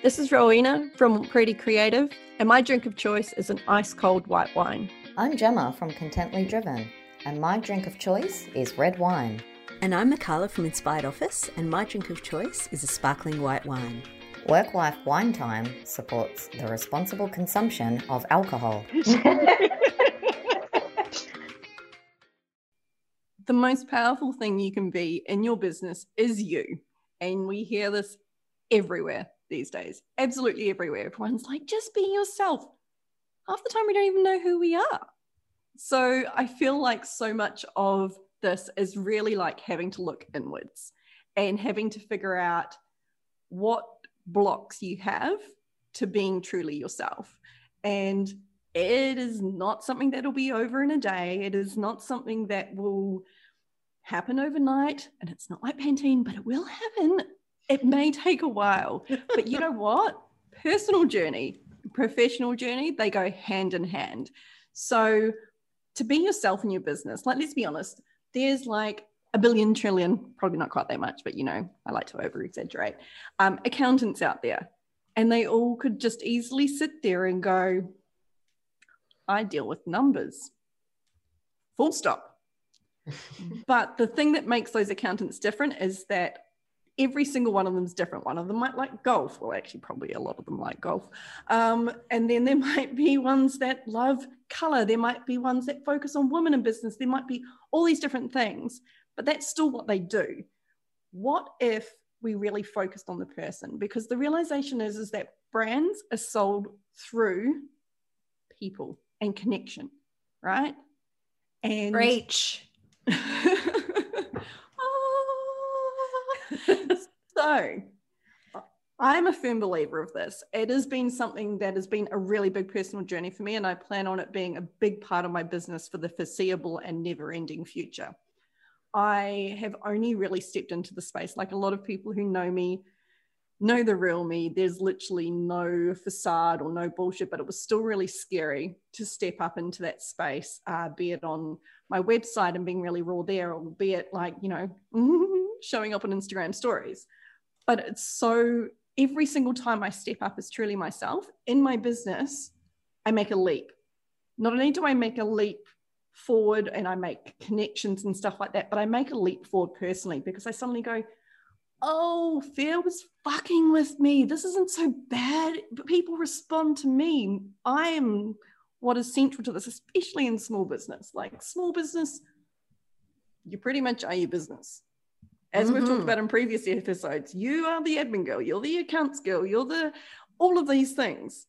This is Rowena from Pretty Creative, and my drink of choice is an ice cold white wine. I'm Gemma from Contently Driven, and my drink of choice is red wine. And I'm Mikala from Inspired Office, and my drink of choice is a sparkling white wine. Work Life Wine Time supports the responsible consumption of alcohol. the most powerful thing you can be in your business is you. And we hear this everywhere these days, absolutely everywhere. Everyone's like, just be yourself. Half the time, we don't even know who we are. So I feel like so much of this is really like having to look inwards and having to figure out what blocks you have to being truly yourself. And it is not something that'll be over in a day. It is not something that will happen overnight. And it's not like Pantene, but it will happen. It may take a while. But you know what? Personal journey, professional journey, they go hand in hand. So to be yourself in your business, like let's be honest, there's like a billion trillion, probably not quite that much, but you know, I like to over exaggerate, um, accountants out there. And they all could just easily sit there and go, I deal with numbers. Full stop. but the thing that makes those accountants different is that every single one of them is different. One of them might like golf. Well, actually, probably a lot of them like golf. Um, and then there might be ones that love color. There might be ones that focus on women in business. There might be all these different things but that's still what they do. What if we really focused on the person? Because the realization is, is that brands are sold through people and connection, right? And reach. so I'm a firm believer of this. It has been something that has been a really big personal journey for me, and I plan on it being a big part of my business for the foreseeable and never ending future. I have only really stepped into the space. Like a lot of people who know me know the real me. There's literally no facade or no bullshit, but it was still really scary to step up into that space, uh, be it on my website and being really raw there, or be it like, you know, showing up on Instagram stories. But it's so every single time I step up as truly myself in my business, I make a leap. Not only do I make a leap forward and I make connections and stuff like that. But I make a leap forward personally because I suddenly go, oh, fear was fucking with me. This isn't so bad. But people respond to me. I am what is central to this, especially in small business. Like small business, you pretty much are your business. As mm-hmm. we've talked mm-hmm. about in previous episodes, you are the admin girl, you're the accounts girl, you're the all of these things.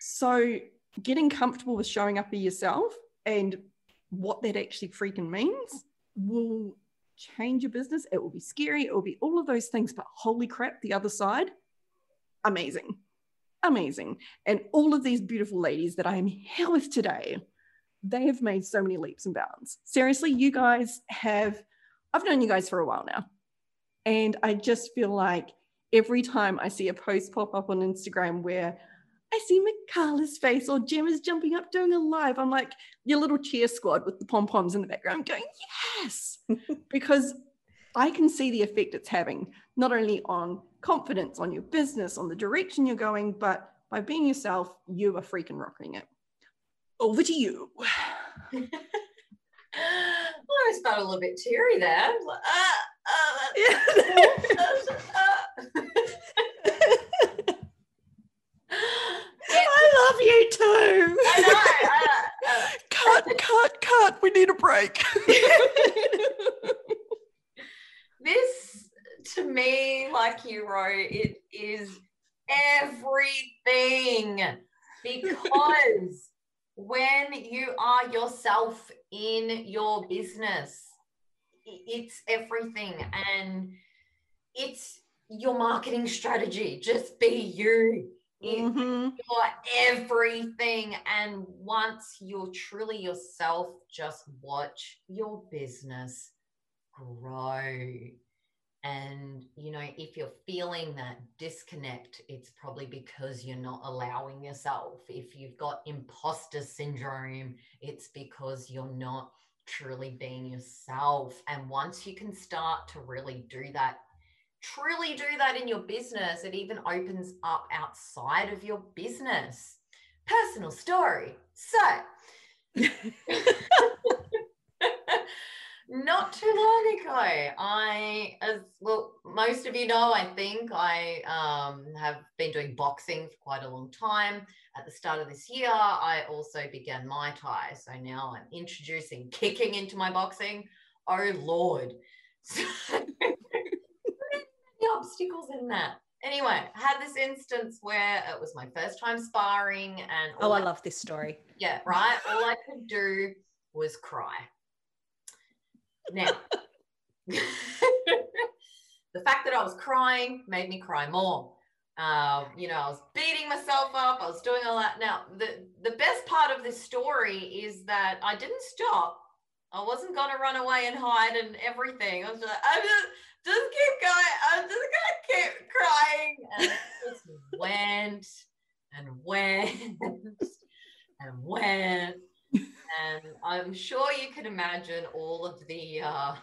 So getting comfortable with showing up for yourself and what that actually freaking means will change your business. It will be scary. It will be all of those things. But holy crap, the other side, amazing. Amazing. And all of these beautiful ladies that I am here with today, they have made so many leaps and bounds. Seriously, you guys have, I've known you guys for a while now. And I just feel like every time I see a post pop up on Instagram where I see Mikala's face or Gemma's jumping up doing a live. I'm like your little cheer squad with the pom poms in the background going, yes, because I can see the effect it's having, not only on confidence, on your business, on the direction you're going, but by being yourself, you are freaking rocking it. Over to you. well, I felt a little bit teary there. Uh, I love you too. I know. I know. cut, cut, cut. We need a break. this, to me, like you wrote, it is everything because when you are yourself in your business, it's everything and it's your marketing strategy. Just be you mm-hmm. you're everything. And once you're truly yourself, just watch your business grow. And, you know, if you're feeling that disconnect, it's probably because you're not allowing yourself. If you've got imposter syndrome, it's because you're not truly being yourself. And once you can start to really do that truly do that in your business, it even opens up outside of your business. Personal story. So, not too long ago, I, as well, most of you know, I think I um, have been doing boxing for quite a long time. At the start of this year, I also began Muay Thai. So now I'm introducing kicking into my boxing. Oh, Lord. So, obstacles in that. Anyway, I had this instance where it was my first time sparring and oh, I, I love this story. Yeah, right. All I could do was cry. Now, the fact that I was crying made me cry more. Um, you know, I was beating myself up. I was doing all that. Now, the the best part of this story is that I didn't stop. I wasn't gonna run away and hide and everything. I was like, I just just keep going. I'm just gonna keep crying. And just went and went and went. And I'm sure you can imagine all of the uh,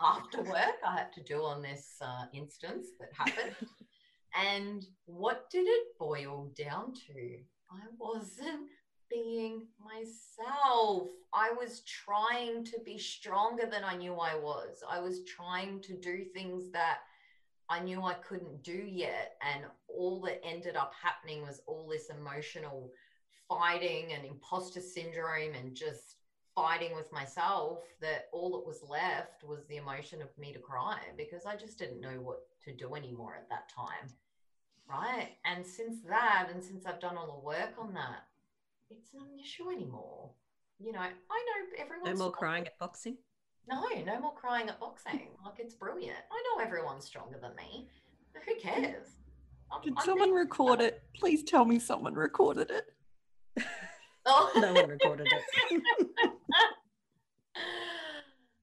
after work I had to do on this uh, instance that happened. and what did it boil down to? I wasn't being myself. I was trying to be stronger than I knew I was. I was trying to do things that I knew I couldn't do yet. And all that ended up happening was all this emotional fighting and imposter syndrome and just fighting with myself that all that was left was the emotion of me to cry because I just didn't know what to do anymore at that time. Right. And since that, and since I've done all the work on that, it's not an issue anymore. You know, I know everyone's no more crying at boxing. No, no more crying at boxing. Like it's brilliant. I know everyone's stronger than me. But who cares? I'm, Did I'm someone record it? Please tell me someone recorded it. Oh. no one recorded it.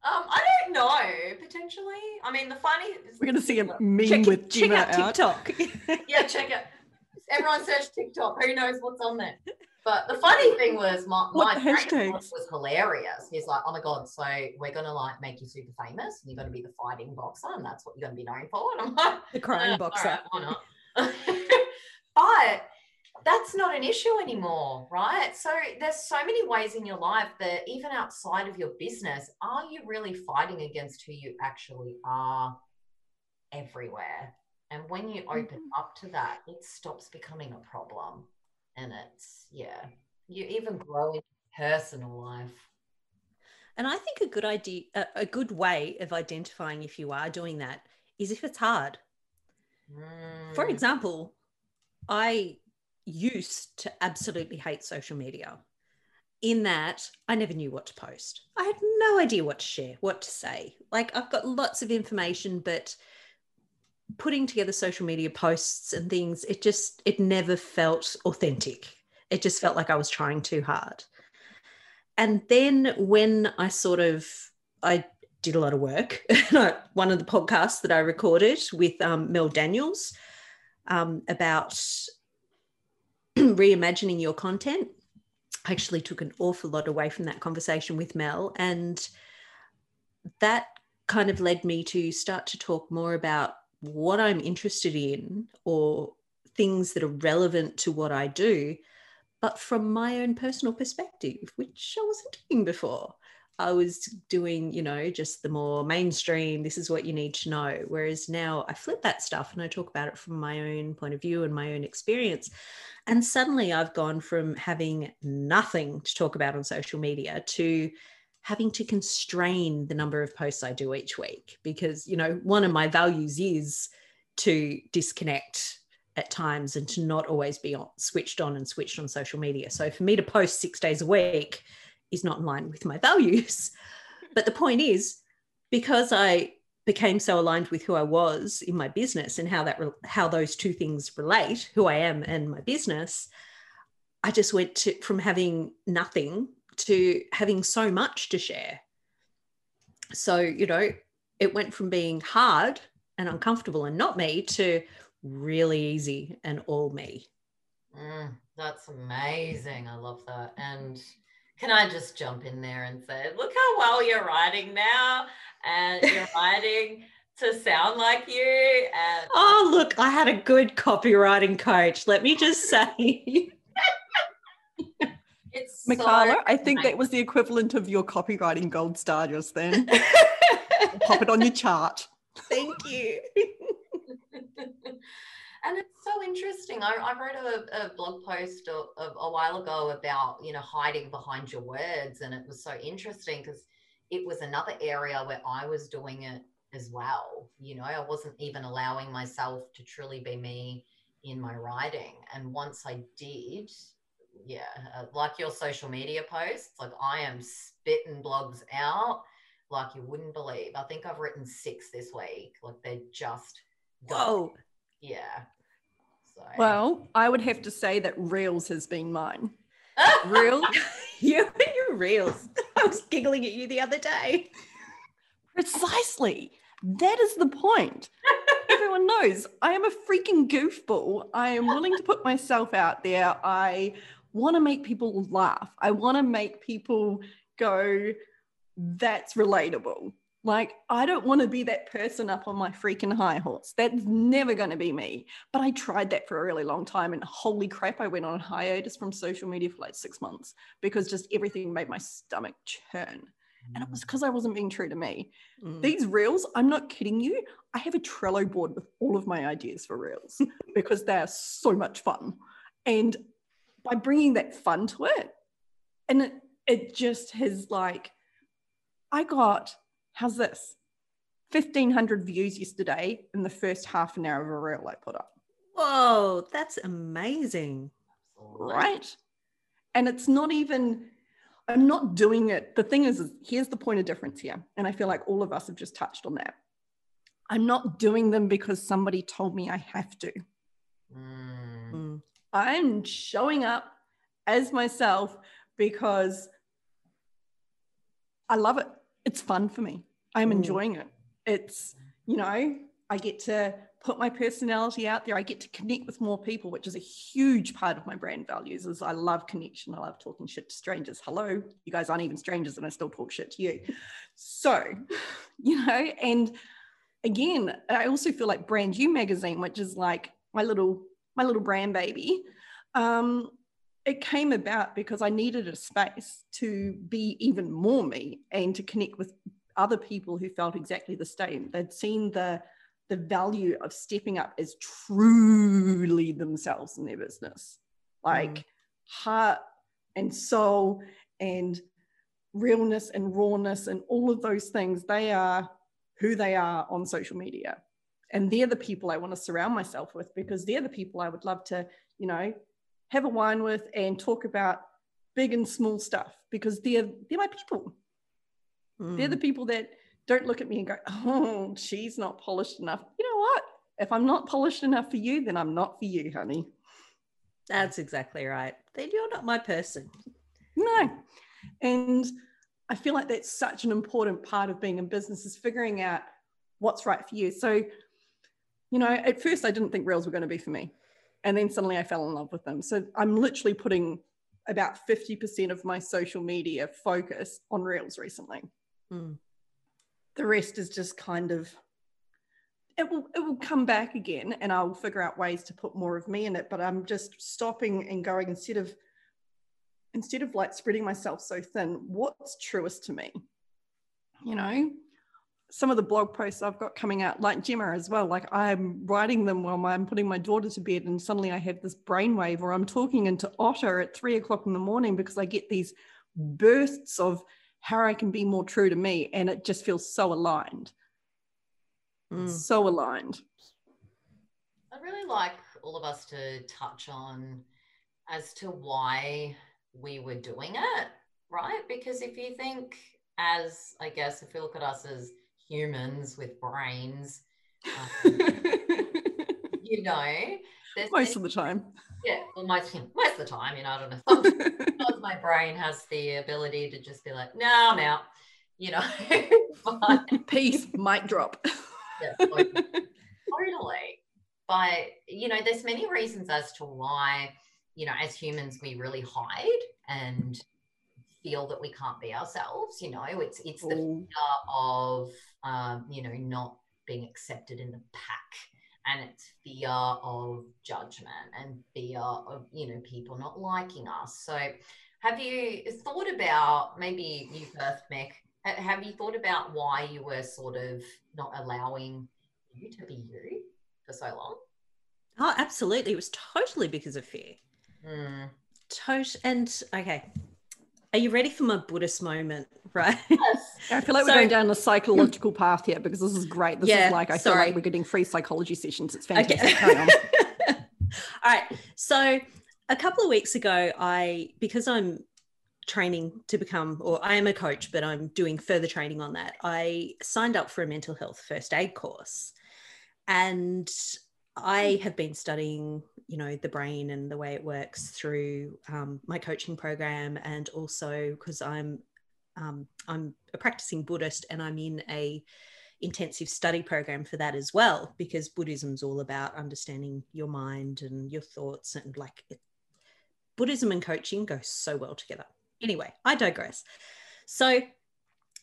um, I don't know. Potentially. I mean, the funny. We're to see a meme check, with check out, out TikTok. yeah, check it. Everyone search TikTok. Who knows what's on there? But the funny thing was, my, my was hilarious. He's like, "Oh my god, so we're gonna like make you super famous, and you're gonna be the fighting boxer, and that's what you're gonna be known for." And I'm like, "The crying boxer." Right, why not? but that's not an issue anymore, right? So there's so many ways in your life that even outside of your business, are you really fighting against who you actually are everywhere? And when you open mm-hmm. up to that, it stops becoming a problem and it's yeah you even grow in personal life and i think a good idea a, a good way of identifying if you are doing that is if it's hard mm. for example i used to absolutely hate social media in that I never knew what to post. I had no idea what to share, what to say. Like I've got lots of information, but putting together social media posts and things it just it never felt authentic it just felt like i was trying too hard and then when i sort of i did a lot of work one of the podcasts that i recorded with um, mel daniels um, about reimagining your content i actually took an awful lot away from that conversation with mel and that kind of led me to start to talk more about what I'm interested in or things that are relevant to what I do, but from my own personal perspective, which I wasn't doing before. I was doing, you know, just the more mainstream, this is what you need to know. Whereas now I flip that stuff and I talk about it from my own point of view and my own experience. And suddenly I've gone from having nothing to talk about on social media to having to constrain the number of posts I do each week because, you know, one of my values is to disconnect at times and to not always be on, switched on and switched on social media. So for me to post six days a week is not in line with my values. But the point is, because I became so aligned with who I was in my business and how that how those two things relate, who I am and my business, I just went to from having nothing to having so much to share. So, you know, it went from being hard and uncomfortable and not me to really easy and all me. Mm, that's amazing. I love that. And can I just jump in there and say, look how well you're writing now? And you're writing to sound like you. And Oh, look, I had a good copywriting coach. Let me just say. it's Mikala, so I think that was the equivalent of your copywriting gold star just then. Pop it on your chart. Thank you. and it's so interesting. I, I wrote a, a blog post a, a, a while ago about you know hiding behind your words, and it was so interesting because it was another area where I was doing it as well. You know, I wasn't even allowing myself to truly be me in my writing, and once I did. Yeah, uh, like your social media posts, like I am spitting blogs out like you wouldn't believe. I think I've written six this week. Like they're just. Whoa. Yeah. So Well, I would have to say that Reels has been mine. Real? you and your reels. I was giggling at you the other day. Precisely. That is the point. Everyone knows I am a freaking goofball. I am willing to put myself out there. I want to make people laugh. I want to make people go, that's relatable. Like, I don't want to be that person up on my freaking high horse. That's never going to be me. But I tried that for a really long time. And holy crap, I went on hiatus from social media for like six months because just everything made my stomach churn. And it was because I wasn't being true to me. Mm. These reels, I'm not kidding you. I have a Trello board with all of my ideas for reels because they are so much fun. And by bringing that fun to it, and it, it just has like, I got, how's this? 1500 views yesterday in the first half an hour of a reel I put up, Whoa, that's amazing. right? And it's not even, I'm not doing it. The thing is, is, here's the point of difference here. And I feel like all of us have just touched on that. I'm not doing them because somebody told me I have to. Mm. Mm. I'm showing up as myself because I love it. It's fun for me. I'm Mm. enjoying it. It's, you know, I get to put my personality out there. I get to connect with more people, which is a huge part of my brand values is I love connection. I love talking shit to strangers. Hello, you guys aren't even strangers and I still talk shit to you. So, you know, and again, I also feel like Brand You magazine, which is like my little my little brand baby. Um, it came about because I needed a space to be even more me and to connect with other people who felt exactly the same. They'd seen the the value of stepping up as truly themselves in their business, like mm. heart and soul and realness and rawness and all of those things. They are who they are on social media. And they're the people I want to surround myself with because they're the people I would love to, you know, have a wine with and talk about big and small stuff because they're they're my people. They're Mm. the people that don't look at me and go, "Oh, she's not polished enough." You know what? If I'm not polished enough for you, then I'm not for you, honey. That's exactly right. Then you're not my person. No. And I feel like that's such an important part of being in business is figuring out what's right for you. So, you know, at first I didn't think reels were going to be for me. And then suddenly I fell in love with them. So I'm literally putting about 50% of my social media focus on reels recently. Mm. The rest is just kind of it will it will come back again and I'll figure out ways to put more of me in it. But I'm just stopping and going instead of instead of like spreading myself so thin, what's truest to me? You know, some of the blog posts I've got coming out, like Gemma as well, like I'm writing them while I'm putting my daughter to bed, and suddenly I have this brainwave, or I'm talking into Otter at three o'clock in the morning because I get these bursts of how I can be more true to me, and it just feels so aligned, Mm. so aligned. I'd really like all of us to touch on as to why we were doing it, right? Because if you think, as I guess, if we look at us as humans with brains, um, you know, Most of the time. yeah, well, most most of the time, you know, I don't know. Sometimes my brain has the ability to just be like, no, I'm out, you know. but Peace, mic drop. yeah, like, totally. But you know, there's many reasons as to why, you know, as humans we really hide and feel that we can't be ourselves. You know, it's it's the fear of um, you know, not being accepted in the pack and it's fear of judgment and fear of you know people not liking us so have you thought about maybe you first Mick have you thought about why you were sort of not allowing you to be you for so long oh absolutely it was totally because of fear mm. Tot- and okay are you ready for my Buddhist moment? Right. Yes. I feel like so, we're going down a psychological path here because this is great. This yeah, is like I sorry. feel like we're getting free psychology sessions. It's fantastic. Okay. All right. So a couple of weeks ago, I because I'm training to become or I am a coach, but I'm doing further training on that. I signed up for a mental health first aid course. And I have been studying, you know, the brain and the way it works through um, my coaching program, and also because I'm um, I'm a practicing Buddhist and I'm in a intensive study program for that as well, because Buddhism's all about understanding your mind and your thoughts, and like it, Buddhism and coaching go so well together. Anyway, I digress. So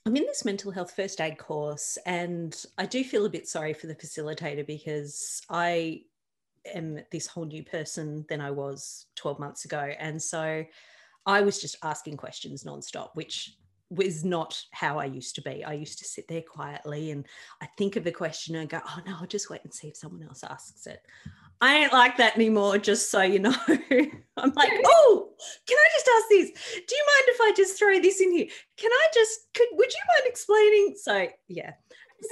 I'm in this mental health first aid course, and I do feel a bit sorry for the facilitator because I am this whole new person than I was 12 months ago. And so I was just asking questions nonstop, which was not how I used to be. I used to sit there quietly and I think of the question and go, oh no, I'll just wait and see if someone else asks it. I ain't like that anymore, just so you know. I'm like, oh, can I just ask this? Do you mind if I just throw this in here? Can I just, could, would you mind explaining? So, yeah.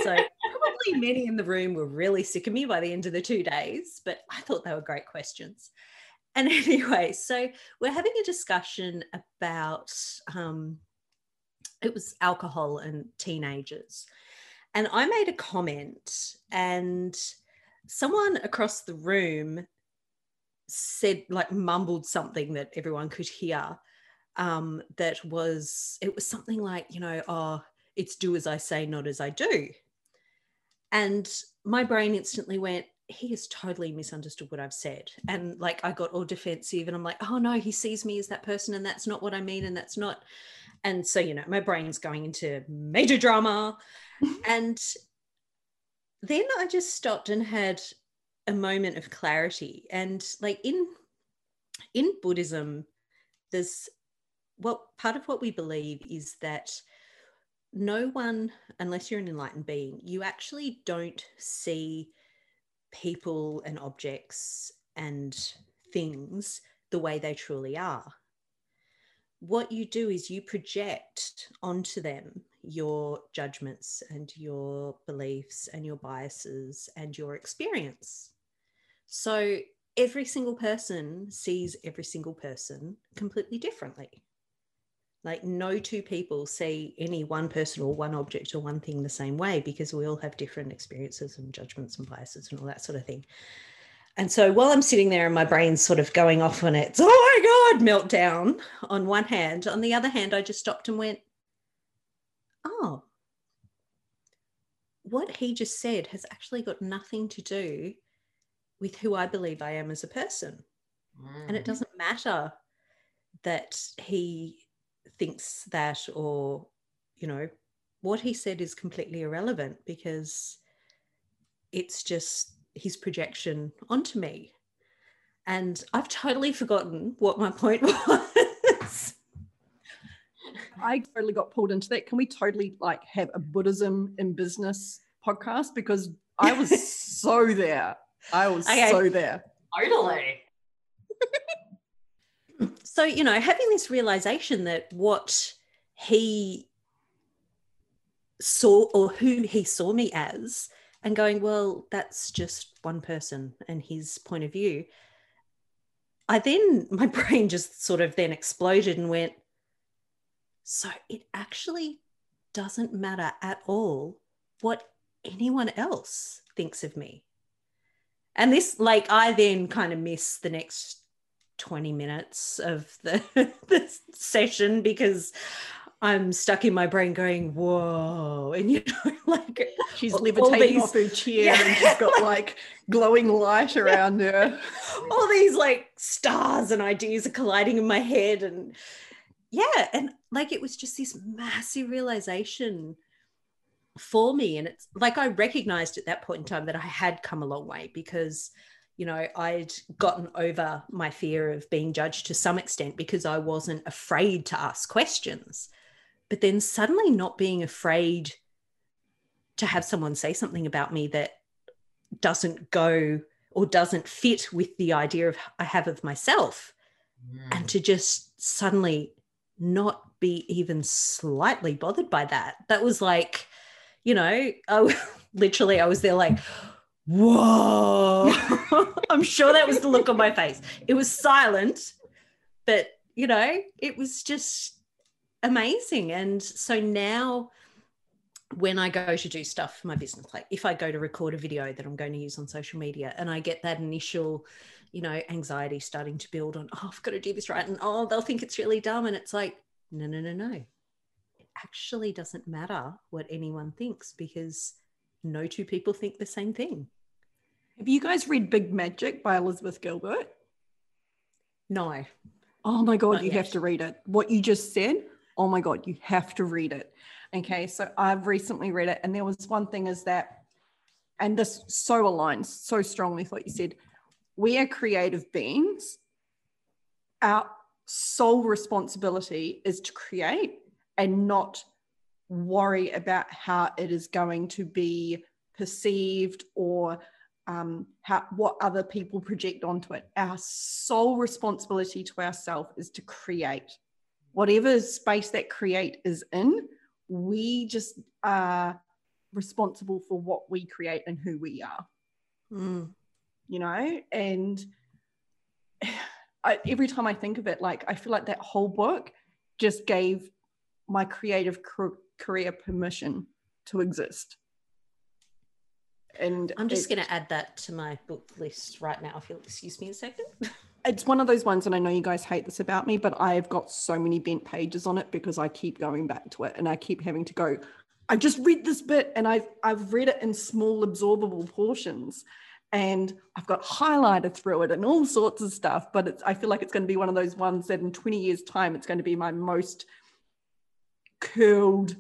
So, probably many in the room were really sick of me by the end of the two days, but I thought they were great questions. And anyway, so we're having a discussion about um, it was alcohol and teenagers. And I made a comment, and someone across the room said like mumbled something that everyone could hear um, that was it was something like you know oh it's do as i say not as i do and my brain instantly went he has totally misunderstood what i've said and like i got all defensive and i'm like oh no he sees me as that person and that's not what i mean and that's not and so you know my brain's going into major drama and then I just stopped and had a moment of clarity. And like in in Buddhism, there's what part of what we believe is that no one, unless you're an enlightened being, you actually don't see people and objects and things the way they truly are. What you do is you project onto them your judgments and your beliefs and your biases and your experience. So every single person sees every single person completely differently. Like, no two people see any one person or one object or one thing the same way because we all have different experiences and judgments and biases and all that sort of thing. And so while I'm sitting there and my brain's sort of going off on its, oh my God, meltdown on one hand, on the other hand, I just stopped and went, oh, what he just said has actually got nothing to do with who I believe I am as a person. Mm. And it mm. doesn't matter that he thinks that or, you know, what he said is completely irrelevant because it's just his projection onto me. And I've totally forgotten what my point was. I totally got pulled into that. Can we totally like have a Buddhism in business podcast? Because I was so there. I was okay. so there. Totally. so, you know, having this realization that what he saw or who he saw me as, and going, well, that's just one person and his point of view. I then, my brain just sort of then exploded and went, so it actually doesn't matter at all what anyone else thinks of me. And this, like, I then kind of miss the next 20 minutes of the, the session because I'm stuck in my brain going, whoa. And you know, like she's levitating these, off her chair yeah, and she's got like glowing light around her. All these like stars and ideas are colliding in my head. And yeah, and like it was just this massive realization for me. And it's like I recognized at that point in time that I had come a long way because, you know, I'd gotten over my fear of being judged to some extent because I wasn't afraid to ask questions. But then suddenly not being afraid to have someone say something about me that doesn't go or doesn't fit with the idea of I have of myself. Mm. And to just suddenly not be even slightly bothered by that. That was like, you know, I literally I was there like, whoa. I'm sure that was the look on my face. It was silent, but you know, it was just amazing. And so now when I go to do stuff for my business, like if I go to record a video that I'm going to use on social media and I get that initial, you know, anxiety starting to build on, oh, I've got to do this right. And oh, they'll think it's really dumb. And it's like, no, no, no, no. It actually doesn't matter what anyone thinks because no two people think the same thing. Have you guys read Big Magic by Elizabeth Gilbert? No. Oh my God, Not you yet. have to read it. What you just said, oh my God, you have to read it Okay, so I've recently read it, and there was one thing is that, and this so aligns so strongly with what you said. We are creative beings. Our sole responsibility is to create and not worry about how it is going to be perceived or um, how, what other people project onto it. Our sole responsibility to ourselves is to create. Whatever space that create is in, we just are responsible for what we create and who we are. Mm. You know, and I, every time I think of it, like I feel like that whole book just gave my creative career permission to exist. And I'm just going to add that to my book list right now. If you'll excuse me a second. it's one of those ones, and I know you guys hate this about me, but I've got so many bent pages on it because I keep going back to it and I keep having to go. I just read this bit and I've I've read it in small absorbable portions and I've got highlighter through it and all sorts of stuff. But I feel like it's going to be one of those ones that in 20 years' time, it's going to be my most curled,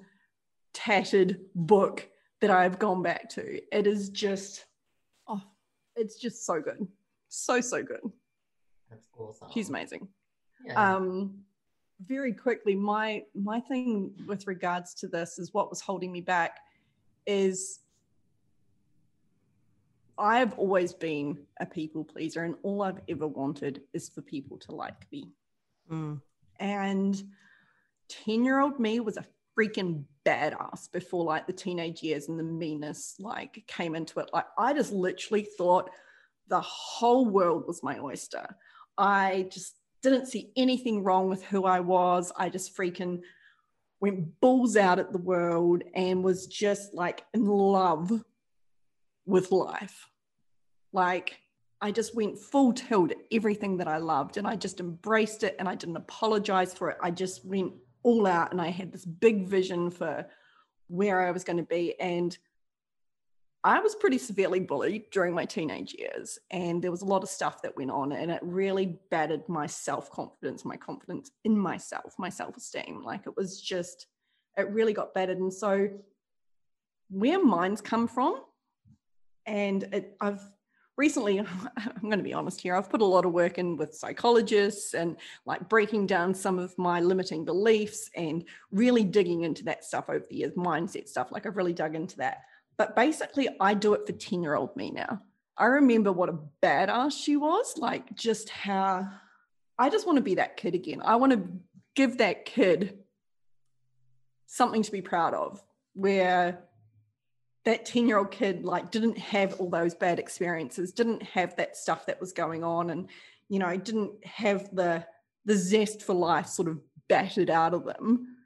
tattered book that I've gone back to. It is just, oh, it's just so good. So, so good. That's awesome. She's amazing. Yeah. Um, very quickly, my my thing with regards to this is what was holding me back is I've always been a people pleaser, and all I've ever wanted is for people to like me. Mm. And 10 year old me was a freaking badass before like the teenage years and the meanness like came into it. Like, I just literally thought the whole world was my oyster. I just didn't see anything wrong with who I was. I just freaking went balls out at the world and was just like in love with life. Like, I just went full tilt at everything that I loved and I just embraced it and I didn't apologize for it. I just went all out and I had this big vision for where I was going to be. And I was pretty severely bullied during my teenage years, and there was a lot of stuff that went on, and it really battered my self confidence, my confidence in myself, my self esteem. Like it was just, it really got battered. And so, where minds come from, and it, I've recently, I'm going to be honest here, I've put a lot of work in with psychologists and like breaking down some of my limiting beliefs and really digging into that stuff over the years, mindset stuff. Like I've really dug into that but basically, I do it for 10 year old me now. I remember what a badass she was, like just how I just want to be that kid again. I want to give that kid something to be proud of, where that 10 year old kid like didn't have all those bad experiences, didn't have that stuff that was going on, and you know, didn't have the the zest for life sort of battered out of them.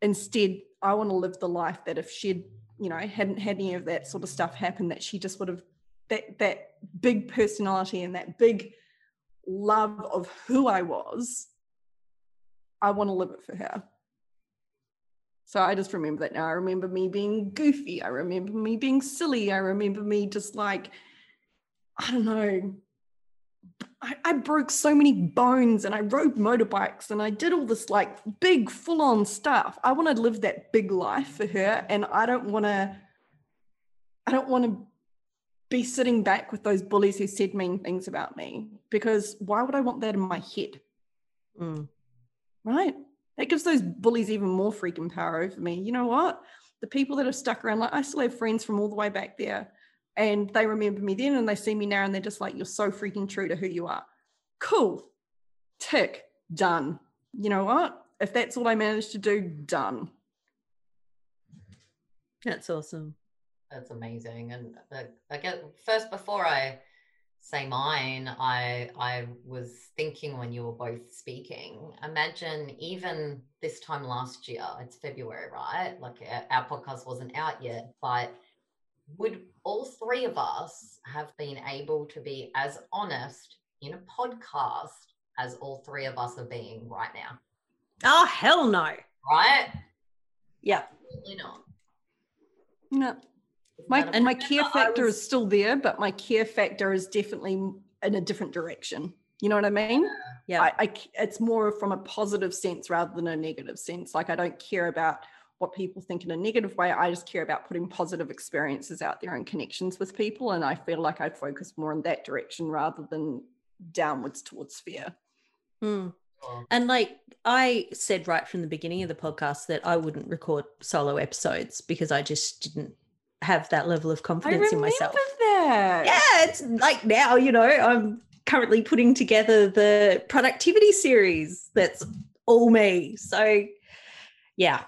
Instead, I want to live the life that if she'd you know hadn't had any of that sort of stuff happen that she just would have that that big personality and that big love of who I was I want to live it for her. So I just remember that now. I remember me being goofy. I remember me being silly. I remember me just like I don't know I, I broke so many bones and I rode motorbikes and I did all this like big full on stuff. I want to live that big life for her. And I don't want to, I don't want to be sitting back with those bullies who said mean things about me because why would I want that in my head? Mm. Right? That gives those bullies even more freaking power over me. You know what? The people that have stuck around, like I still have friends from all the way back there and they remember me then and they see me now and they're just like you're so freaking true to who you are cool tick done you know what if that's all i managed to do done That's awesome. That's amazing. And I get first before I say mine, I I was thinking when you were both speaking. Imagine even this time last year, it's February, right? Like our- our podcast wasn't out yet, but would all three of us have been able to be as honest in a podcast as all three of us are being right now? Oh, hell no. Right? Yeah. Absolutely not. no my, that a- my care factor was- is still there but my care factor is definitely in a different direction you know what i mean Yeah. I, I c- it's more from a positive sense rather than a negative sense. Like I don't care about what people think in a negative way. I just care about putting positive experiences out there and connections with people. And I feel like I focus more in that direction rather than downwards towards fear. Mm. And like I said right from the beginning of the podcast that I wouldn't record solo episodes because I just didn't have that level of I confidence in myself. that. Yeah, it's like now, you know, I'm currently putting together the productivity series that's all me. So, yeah,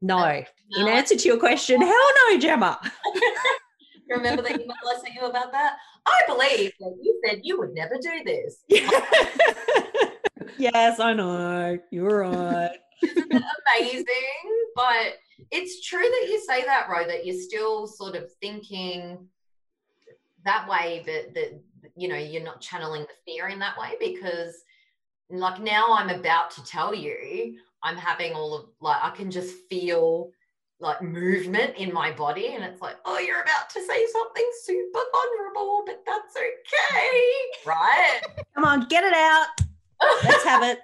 no. In No, answer to your question, hell no, Gemma. Remember the email I sent you about that? I believe that you said you would never do this. yes, I know. You're right. Amazing. But it's true that you say that, Ro, that you're still sort of thinking that way, but that, you know, you're not channeling the fear in that way because, like, now I'm about to tell you, I'm having all of, like, I can just feel like movement in my body and it's like oh you're about to say something super vulnerable but that's okay right Come on, get it out. Let's have it.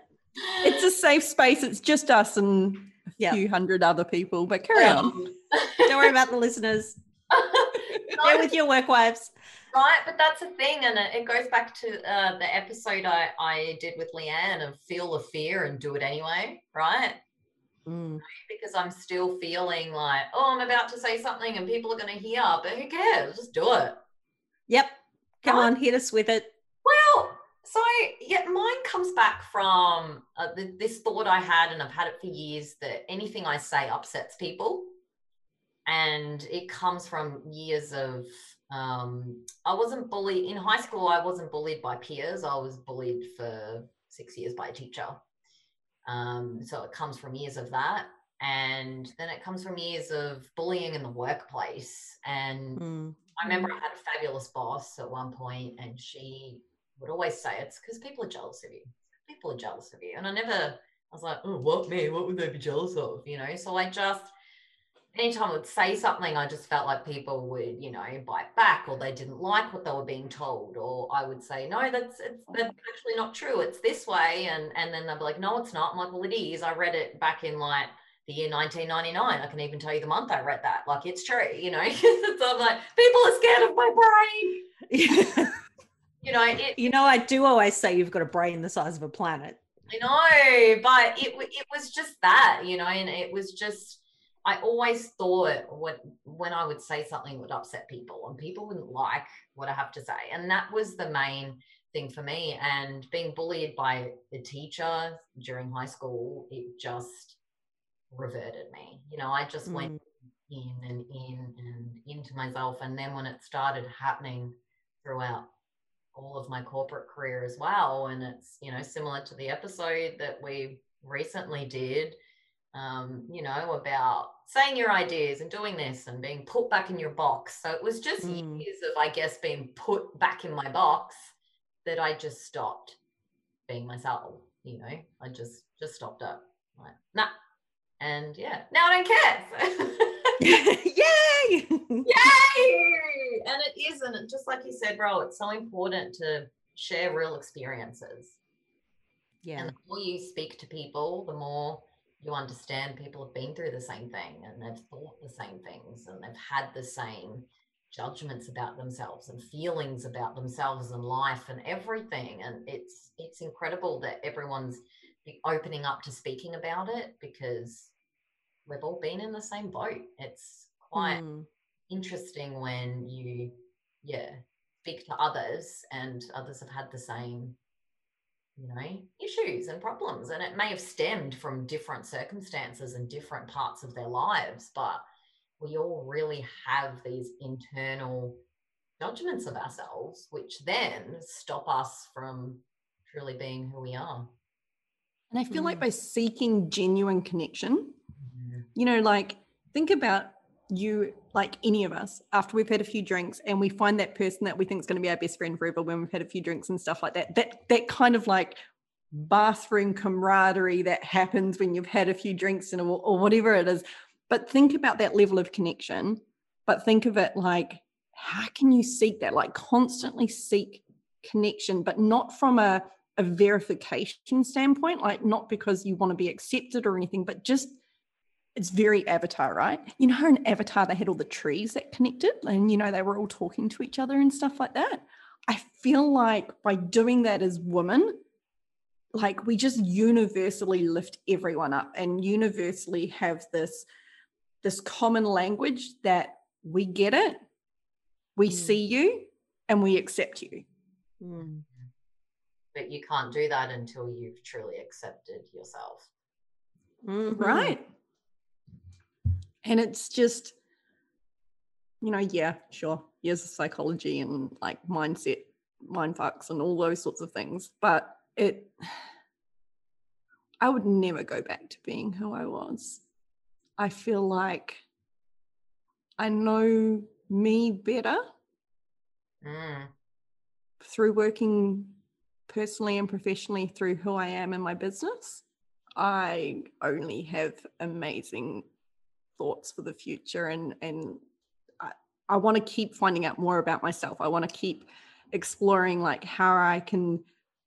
It's a safe space. It's just us and a Yeah. few hundred other people. But carry on. Don't worry about the listeners. They're with your work wives. Right but that's a thing and it, it goes back to uh, the episode I, I did with leanne of feel the fear and do it anyway right Mm. because i'm still feeling like oh i'm about to say something and people are going to hear but who cares just do it Yep. Come Right. on, hit us with it. Well, so yeah, mine comes back from uh, th- this thought I had, and I've had it for years that anything I say upsets people. And it comes from years of, um, I wasn't bullied in high school, I wasn't bullied by peers. I was bullied for six years by a teacher. Um, so it comes from years of that. And then it comes from years of bullying in the workplace. And Mm. I remember I had a fabulous boss at one point, and she would always say, "It's because people are jealous of you. People are jealous of you." And I never, I was like, "Oh, what me? What would they be jealous of?" You know. So I just, anytime I would say something, I just felt like people would, you know, bite back, or they didn't like what they were being told, or I would say, "No, that's it's that's actually not true. It's this way," and and then they'd be like, "No, it's not." I'm like, "Well, it is. I read it back in like." the year 1999. I can even tell you the month I read that. Like it's true, you know. so I'm like, people are scared of my brain. You know, it, you know, I do always say you've got a brain the size of a planet. I know, but it it was just that, you know, and it was just I always thought what when I would say something would upset people and people wouldn't like what I have to say. And that was the main thing for me. And being bullied by a teacher during high school, it just reverted me. You know, I just went in and in and into myself. And then when it started happening throughout all of my corporate career as well, and it's, you know, similar to the episode that we recently did, um, you know, about saying your ideas and doing this and being put back in your box. So it was just Mm. years of, I guess, being put back in my box that I just stopped being myself. You know, I just just stopped it. Like, nah. And yeah, now I don't care. Yay! Yay! And it is, and it, just like you said, Ro, it's so important to share real experiences. Yeah. And the more you speak to people, the more you understand people have been through the same thing and they've thought the same things and they've had the same judgments about themselves and feelings about themselves and life and everything and it's it's incredible that everyone's opening up to speaking about it because we've all been in the same boat it's quite Mm. interesting when you yeah speak to others and others have had the same you know issues and problems and it may have stemmed from different circumstances and different parts of their lives but we all really have these internal judgments of ourselves which then stop us from truly being who we are And I feel like Mm. by seeking genuine connection, you know, like think about you, like any of us, after we've had a few drinks and we find that person that we think is going to be our best friend forever when we've had a few drinks and stuff like that. That that kind of like bathroom camaraderie that happens when you've had a few drinks and or, or whatever it is. But think about that level of connection. But think of it like, how can you seek that? Like constantly seek connection, but not from a a verification standpoint, like not because you want to be accepted or anything, but just it's very avatar, right? You know in Avatar they had all the trees that connected and you know they were all talking to each other and stuff like that. I feel like by doing that as women, like we just universally lift everyone up and universally have this this common language that we get it, we Mm. see you, and we accept you. Mm. but you can't do that until you've truly accepted yourself Mhm. right and it's just you know yeah sure years of psychology and like mindset mind fucks and all those sorts of things but it i would never go back to being who i was i feel like i know me better Mm. through working personally and professionally through who I am in my business, I only have amazing thoughts for the future and and I, I want to keep finding out more about myself. I want to keep exploring like how I can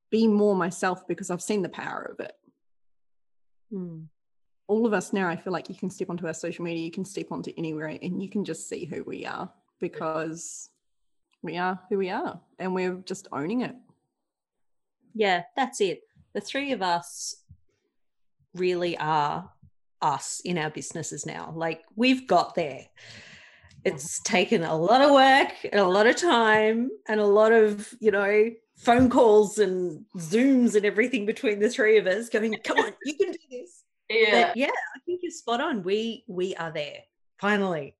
be more myself because I've seen the power of it. Mm. All of us now, I feel like you can step onto our social media, you can step onto anywhere and you can just see who we are because we are who we are and we're just owning it. Yeah, that's it. The three of us really are us in our businesses now. Like we've got there. Mm-hmm. It's taken a lot of work and a lot of time and a lot of, you know, phone calls and Zooms and everything between the three of us going, come on, you can do this. yeah But yeah, I think you're spot on. We we are there. Finally.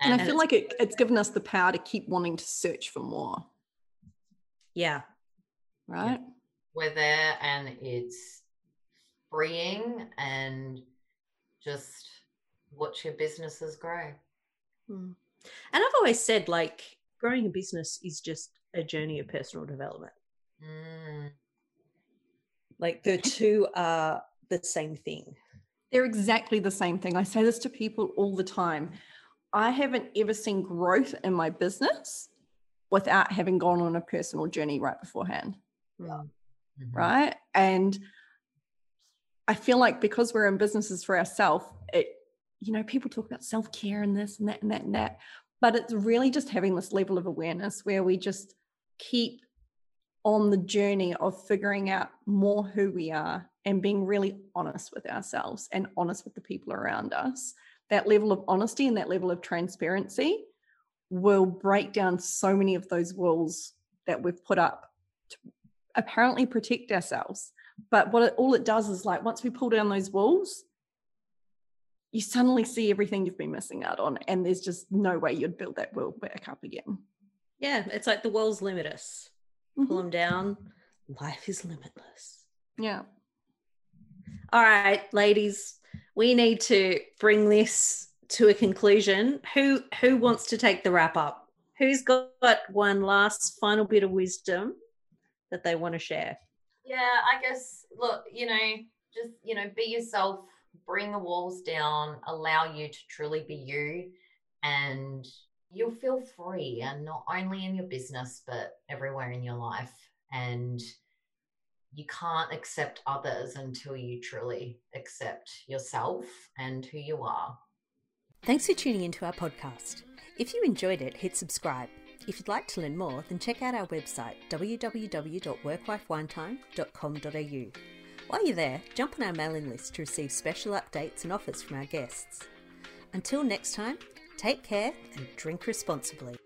And, And I feel like it, it's given us the power to keep wanting to search for more, Yeah. right? we're there and it's freeing and just watch your businesses grow Mm. And I've always said, like, growing a business is just a journey of personal development. Mm. Like, the two are the same thing. They're exactly the same thing. I say this to people all the time. I haven't ever seen growth in my business without having gone on a personal journey right beforehand. Mm. Mhm. right? And I feel like because we're in businesses for ourselves, it, you know, people talk about self care and this and that and that and that, but it's really just having this level of awareness where we just keep on the journey of figuring out more who we are and being really honest with ourselves and honest with the people around us. That level of honesty and that level of transparency will break down so many of those walls that we've put up to apparently protect ourselves. But what it, all it does is like once we pull down those walls, you suddenly see everything you've been missing out on, and there's just no way you'd build that wall back up again. Yeah, it's like the walls limit us. Pull Mhm. them down. Life is limitless. Yeah. All right, ladies, we need to bring this to a conclusion. Who who wants to take the wrap up? Who's got one last final bit of wisdom that they want to share? Yeah i guess look you know just you know be yourself bring the walls down allow you to truly be you and you'll feel free and not only in your business, but everywhere in your life. And you can't accept others until you truly accept yourself and who you are. Thanks for tuning into our podcast. If you enjoyed it, hit subscribe. If you'd like to learn more, then check out our website www.worklifewinetime.com.au. While you're there, jump on our mailing list to receive special updates and offers from our guests. Until next time, take care and drink responsibly.